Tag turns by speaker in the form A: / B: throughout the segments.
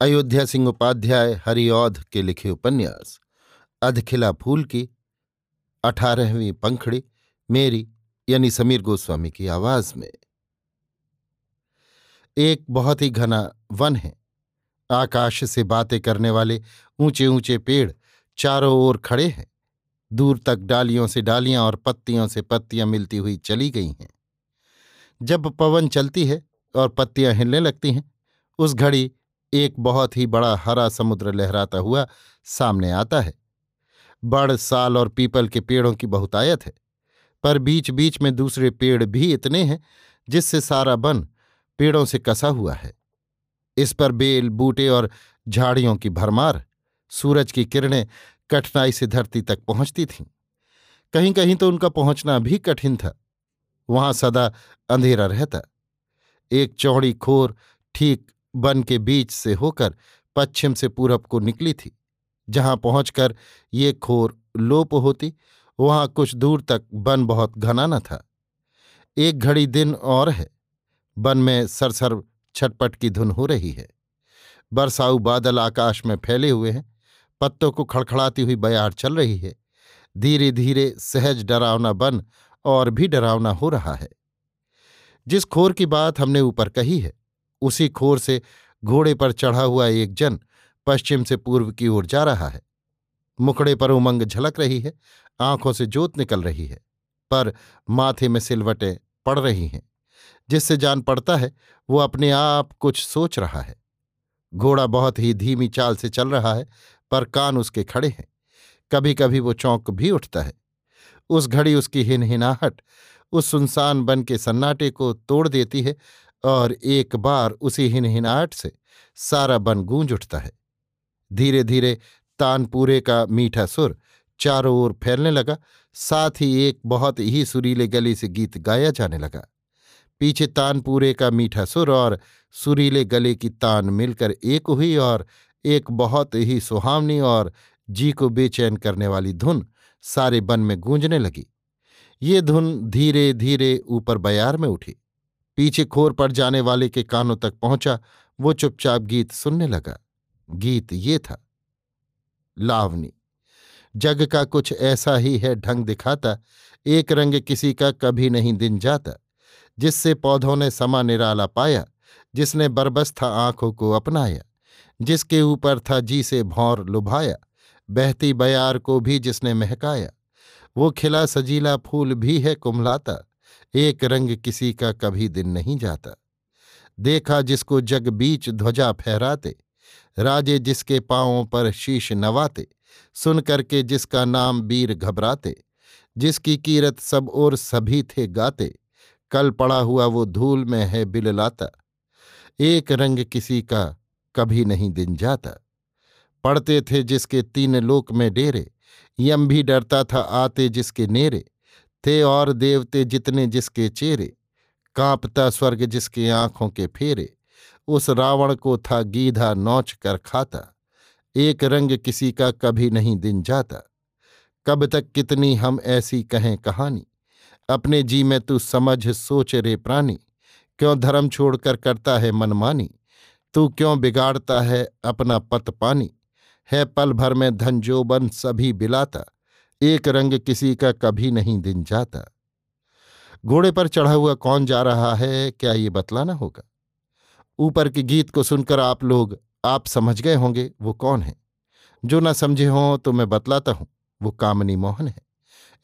A: अयोध्या सिंह उपाध्याय हरिऔध के लिखे उपन्यास, अधखिला फूल की, अठारहवीं पंखड़ी, मेरी, यानी समीर गोस्वामी की आवाज़ में। एक बहुत ही घना वन है। आकाश से बातें करने वाले ऊँचे ऊँचे पेड़ चारों ओर खड़े हैं। दूर तक डालियों से डालियाँ और पत्तियों से पत्तियाँ मिलती हुई चली गई हैं। जब पवन चलती है और पत्तियाँ हिलने लगती हैं, उस घड़ी एक बहुत ही बड़ा हरा समुद्र लहराता हुआ सामने आता है। बड़ साल और पीपल के पेड़ों की बहुतायत है, पर बीच बीच में दूसरे पेड़ भी इतने हैं, जिससे सारा बन पेड़ों से कसा हुआ है। इस पर बेल, बूटे और झाड़ियों की भरमार, सूरज की किरणें कठिनाई से धरती तक पहुँचती थीं। कहीं कहीं तो उनका पहुँचना भी कठिन था। वहाँ सदा अंधेरा रहता। एक चौड़ी खोर ठीक वन के बीच से होकर पश्चिम से पूरब को निकली थी, जहाँ पहुंचकर ये खोर लोप होती, वहाँ कुछ दूर तक वन बहुत घना न था। एक घड़ी दिन और है, वन में सरसर छटपट की धुन हो रही है। बरसाऊ बादल आकाश में फैले हुए हैं, पत्तों को खड़खड़ाती हुई बयार चल रही है। धीरे धीरे सहज डरावना बन और भी डरावना हो रहा है। जिस खोर की बात हमने ऊपर कही है उसी खोर से घोड़े पर चढ़ा हुआ एक जन पश्चिम से पूर्व की ओर जा रहा है। मुखड़े पर उमंग झलक रही है, आँखों से जोत निकल रही है, पर माथे में सिलवटें पड़ रही हैं। जिससे जान पड़ता है, वो अपने आप कुछ सोच रहा है। घोड़ा बहुत ही धीमी चाल से चल रहा है, पर कान उसके खड़े हैं। कभी कभी वो चौंक भी उठता है। उस घड़ी उसकी हिनहिनाहट, उस सुनसान बन के सन्नाटे को तोड़ देती है और एक बार उसी हिनहिनाहट से सारा बन गूंज उठता है। धीरे धीरे तानपूरे का मीठा सुर चारों ओर फैलने लगा, साथ ही एक बहुत ही सुरीले गले से गीत गाया जाने लगा। पीछे तानपूरे का मीठा सुर और सुरीले गले की तान मिलकर एक हुई और एक बहुत ही सुहावनी और जी को बेचैन करने वाली धुन सारे बन में गूंजने लगी। ये धुन धीरे धीरे ऊपर बयार में उठी। पीछे खोर पड़ जाने वाले के कानों तक पहुँचा, वो चुपचाप गीत सुनने लगा। गीत ये था, लावनी। जग का कुछ ऐसा ही है ढंग दिखाता, एक रंग किसी का कभी नहीं दिन जाता, जिससे पौधों ने समा निराला पाया, जिसने बरबस था आँखों को अपनाया, जिसके ऊपर था जी से भौर लुभाया, बहती बयार को भी जिसने महकाया। वो खिला सजीला फूल भी है कुमलाता। एक रंग किसी का कभी दिन नहीं जाता। देखा जिसको जग बीच ध्वजा फहराते, राजे जिसके पांवों पर शीश नवाते सुन करके जिसका नाम वीर घबराते, जिसकी कीरत सब और सभी थे गाते, कल पड़ा हुआ वो धूल में है बिललाता एक रंग किसी का कभी नहीं दिन जाता। पढ़ते थे जिसके तीन लोक में डेरे, यम भी डरता था आते जिसके नेरे। थे और देवते जितने जिसके चेहरे, कांपता स्वर्ग जिसके आँखों के फेरे, उस रावण को था गीधा नौच कर खाता, एक रंग किसी का कभी नहीं दिन जाता। कब तक कितनी हम ऐसी कहें कहानी? अपने जी में तू समझ सोच रे प्राणी, क्यों धर्म छोड़कर करता है मनमानी तू क्यों बिगाड़ता है अपना पत पानी? है पल भर में धन जोबन सभी बिलाता एक रंग किसी का कभी नहीं दिन जाता। घोड़े पर चढ़ा हुआ कौन जा रहा है, क्या ये बतलाना होगा? ऊपर के गीत को सुनकर आप लोग, आप समझ गए होंगे, वो कौन है? जो न समझे हों तो मैं बतलाता हूँ, वो कामनी मोहन है।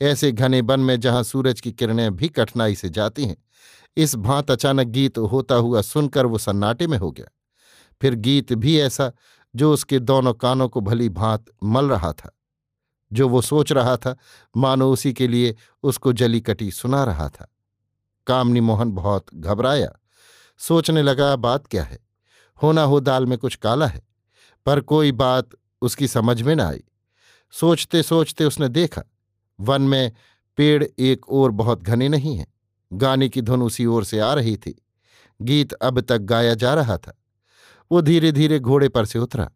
A: ऐसे घने बन में जहाँ सूरज की किरणें भी कठिनाई से जाती हैं, इस भांत अचानक गीत होता हुआ सुनकर वो सन्नाटे में हो गया। फिर गीत भी ऐसा, जो उसके दोनों कानों को भली भांत मल रहा था। जो वो सोच रहा था, मानो उसी के लिए उसको जली कटी सुना रहा था। कामनी मोहन बहुत घबराया। सोचने लगा, बात क्या है? होना हो दाल में कुछ काला है, पर कोई बात उसकी समझ में न आई। सोचते सोचते उसने देखा, वन में पेड़ एक ओर बहुत घने नहीं हैं, गाने की धुन उसी ओर से आ रही थी। गीत अब तक गाया जा रहा था। वो धीरे धीरे घोड़े पर से उतरा।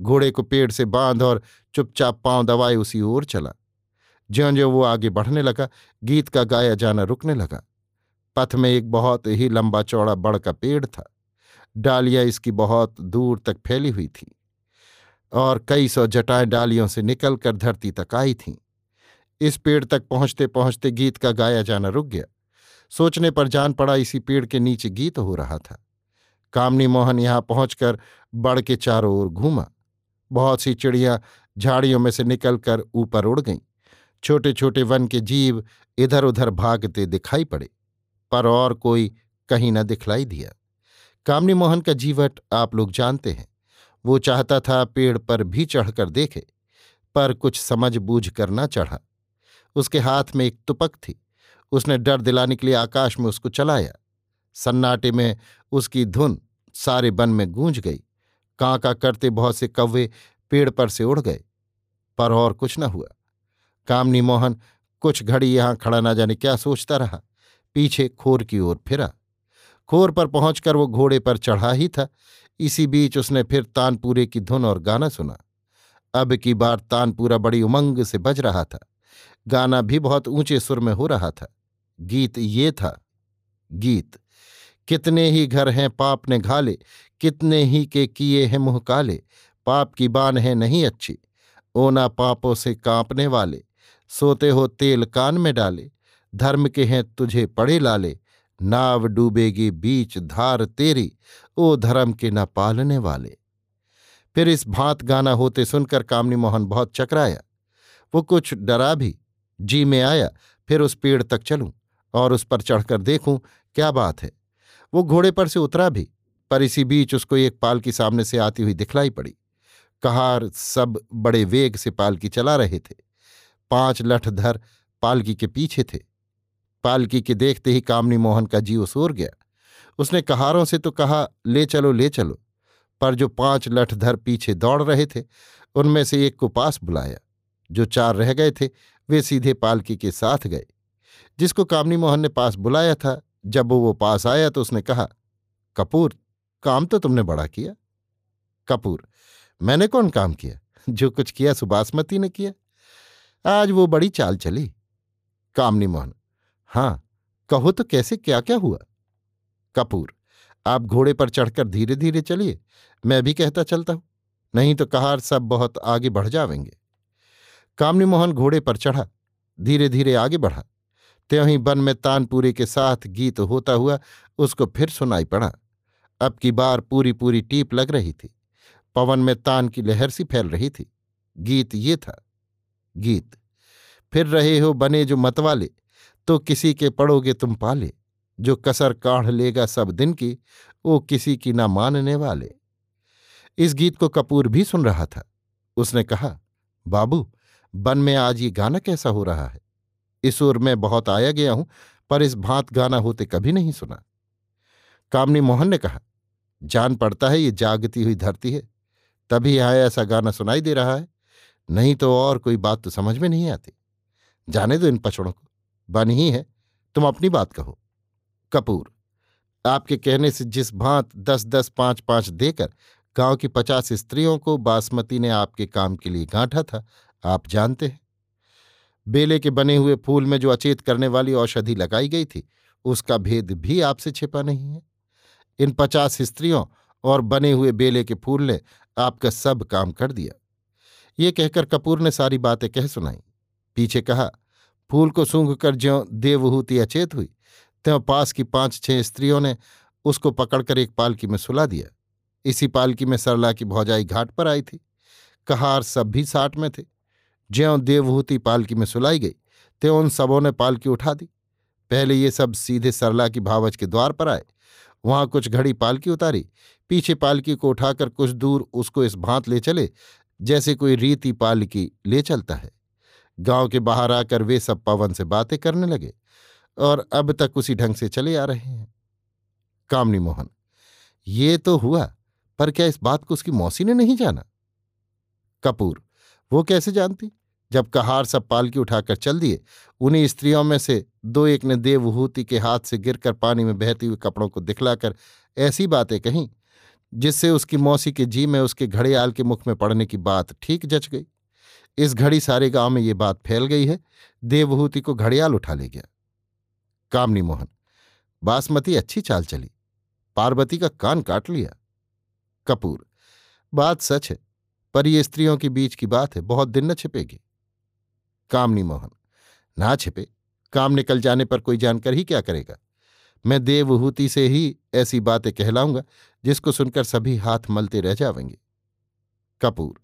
A: घोड़े को पेड़ से बाँध और चुपचाप पाँव दबाए उसी ओर चला। ज्यो ज्यो वो आगे बढ़ने लगा, गीत का गाया जाना रुकने लगा। पथ में एक बहुत ही लंबा चौड़ा बड़ का पेड़ था। डालियाँ इसकी बहुत दूर तक फैली हुई थीं और कई सौ जटाएँ डालियों से निकलकर धरती तक आई थीं। इस पेड़ तक पहुँचते पहुँचते गीत का गाया जाना रुक गया। सोचने पर जान पड़ा इसी पेड़ के नीचे गीत हो रहा था। कामनी मोहन यहाँ पहुंचकर बड़ के चारों ओर घूमा। बहुत सी चिड़ियाँ झाड़ियों में से निकलकर ऊपर उड़ गईं। छोटे छोटे वन के जीव इधर उधर भागते दिखाई पड़े, पर और कोई कहीं न दिखलाई दिया। कामनी मोहन का जीवट आप लोग जानते हैं। वो चाहता था पेड़ पर भी चढ़कर देखे, पर कुछ समझ बूझ कर न चढ़ा। उसके हाथ में एक तुपक थी। उसने डर दिलाने के लिए आकाश में उसको चलाया। सन्नाटे में उसकी धुन सारे वन में गूंज गई। कांका करते बहुत से कौवे पेड़ पर से उड़ गए, पर और कुछ न हुआ। कामनी मोहन कुछ घड़ी यहाँ खड़ा ना जाने क्या सोचता रहा, पीछे खोर की ओर फिरा। खोर पर पहुंचकर वो घोड़े पर चढ़ा ही था। इसी बीच उसने फिर तानपुरे की धुन और गाना सुना। अब की बार तानपुरा बड़ी उमंग से बज रहा था। गाना भी बहुत ऊँचे सुर में हो रहा था। गीत ये था। गीत। कितने ही घर हैं पाप ने घाले, कितने ही के किए हैं मुँह काले, पाप की बान है नहीं अच्छी, ओना पापों से कांपने वाले, सोते हो तेल कान में डाले, धर्म के हैं तुझे पड़े लाले, नाव डूबेगी बीच धार तेरी, ओ धर्म के न पालने वाले। फिर इस भांत गाना होते सुनकर कामनी मोहन बहुत चकराया। वो कुछ डरा भी, जी में आया, फिर उस पेड़ तक चलूँ और उस पर चढ़कर देखूँ, क्या बात है। वो घोड़े पर से उतरा भी, पर इसी बीच उसको एक पालकी सामने से आती हुई दिखलाई पड़ी। कहार सब बड़े वेग से पालकी चला रहे थे। पाँच लठधर पालकी के पीछे थे। पालकी के देखते ही कामनी मोहन का जीव सोर गया। उसने कहारों से तो कहा, ले चलो ले चलो। पर जो पाँच लठधर पीछे दौड़ रहे थे, उनमें से एक को पास बुलाया। जो चार रह गए थे, वे सीधे पालकी के साथ गए। जिसको कामनी मोहन ने पास बुलाया था जब वो पास आया तो उसने कहा, कपूर, काम तो तुमने बड़ा किया। कपूर, मैंने कौन काम किया? जो कुछ किया सुबासमती ने किया। आज वो बड़ी चाल चली। कामनी मोहन हाँ कहो तो कैसे क्या क्या हुआ? कपूर, आप घोड़े पर चढ़कर धीरे धीरे चलिए, मैं भी कहता चलता हूँ, नहीं तो कहार सब बहुत आगे बढ़ जावेंगे। कामनी मोहन घोड़े पर चढ़ा धीरे धीरे आगे बढ़ा। त्यों ही वन में तानपुरी के साथ गीत होता हुआ उसको फिर सुनाई पड़ा। अब की बार पूरी पूरी टीप लग रही थी। पवन में तान की लहर सी फैल रही थी। गीत ये था। गीत, फिर रहे हो बने जो मतवाले तो किसी के पड़ोगे तुम पाले। जो कसर काढ़ लेगा सब दिन की, वो किसी की ना मानने वाले। इस गीत को कपूर भी सुन रहा था। उसने कहा, बाबू बन में आज ये गाना कैसा हो रहा है? इस ओर में बहुत आया गया हूँ, पर इस भांत गाना होते कभी नहीं सुना। कामनी मोहन ने कहा, जान पड़ता है ये जागती हुई धरती है, तभी यहाँ ऐसा गाना सुनाई दे रहा है। नहीं तो और कोई बात तो समझ में नहीं आती। जाने दो इन पछड़ों को, बन ही है, तुम अपनी बात कहो। कपूर, आपके कहने से जिस भांत दस दस पाँच पाँच देकर गाँव की पचास स्त्रियों को बासमती ने आपके काम के लिए गांठा था, आप जानते हैं। बेले के बने हुए फूल में जो अचेत करने वाली औषधि लगाई गई थी, उसका भेद भी आपसे छिपा नहीं है। इन पचास स्त्रियों और बने हुए बेले के फूल ने आपका सब काम कर दिया। ये कहकर कपूर ने सारी बातें कह सुनाई। पीछे कहा, फूल को सूंघ कर ज्यों देवहूति अचेत हुई, त्यों पास की पाँच छह स्त्रियों ने उसको पकड़कर एक पालकी में सुला दिया। इसी पालकी में सरला की भौजाई घाट पर आई थी। कहार सब भी साठ में थे। ज्यों देवहूति पालकी में सुलाई गई, त्यों उन सबों ने पालकी उठा दी। पहले ये सब सीधे सरला की भावच के द्वार पर आए। वहाँ कुछ घड़ी पालकी उतारी। पीछे पालकी को उठाकर कुछ दूर उसको इस भांत ले चले, जैसे कोई रीति पालकी ले चलता है। गाँव के बाहर आकर वे सब पवन से बातें करने लगे और अब तक उसी ढंग से चले आ रहे हैं। कामनी मोहन, ये तो हुआ, पर क्या इस बात को उसकी मौसी ने नहीं जाना? कपूर, वो कैसे जानती? जब कहार सब पालकी उठाकर चल दिए, उन्हीं स्त्रियों में से दो एक ने देवहूति के हाथ से गिरकर पानी में बहती हुई कपड़ों को दिखलाकर ऐसी बातें कहीं, जिससे उसकी मौसी के जी में उसके घड़ियाल के मुख में पड़ने की बात ठीक जच गई। इस घड़ी सारे गाँव में ये बात फैल गई है, देवहूति को घड़ियाल उठा ले गया। कामनी मोहन, बासमती अच्छी चाल चली, पार्वती का कान काट लिया। कपूर, बात सच है, पर ये स्त्रियों के बीच की बात है, बहुत दिन न छिपेगी। कामनी मोहन। ना छिपे, काम निकल जाने पर कोई जानकर ही क्या करेगा? मैं देवहूति से ही ऐसी बातें कहलाऊँगा, जिसको सुनकर सभी हाथ मलते रह जावेंगे कपूर।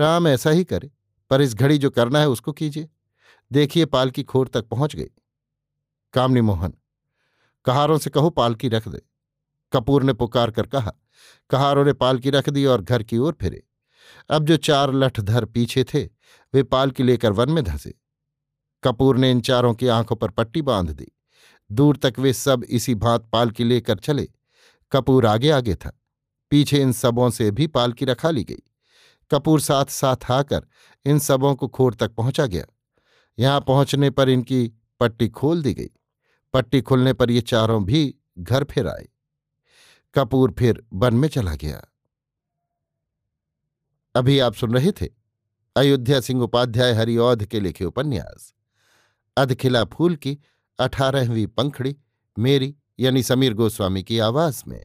A: राम ऐसा ही करे, पर इस घड़ी जो करना है उसको कीजिए। देखिए पालकी खोर तक पहुँच गई। कामनी मोहन। कहारों से कहो पालकी रख दे। कपूर ने पुकार कर कहा, कहारों ने पालकी रख दी और घर की ओर फिरे। अब जो चार लठधर पीछे थे वे पालकी लेकर वन में धंसे। कपूर ने इन चारों की आँखों पर पट्टी बाँध दी। दूर तक वे सब इसी भांत पालकी लेकर चले। कपूर आगे आगे था। पीछे इन सबों से भी पालकी रखा ली गई। कपूर साथ साथ आकर इन सबों को खोर तक पहुँचा गया। यहाँ पहुँचने पर इनकी पट्टी खोल दी गई। पट्टी खुलने पर ये चारों भी घर फिर आए। कपूर फिर वन में चला गया। अभी आप सुन रहे थे अयोध्या सिंह उपाध्याय हरिऔध के लिखे उपन्यास। अधखिला फूल की अठारहवीं पंखड़ी मेरी यानी समीर गोस्वामी की आवाज़ में।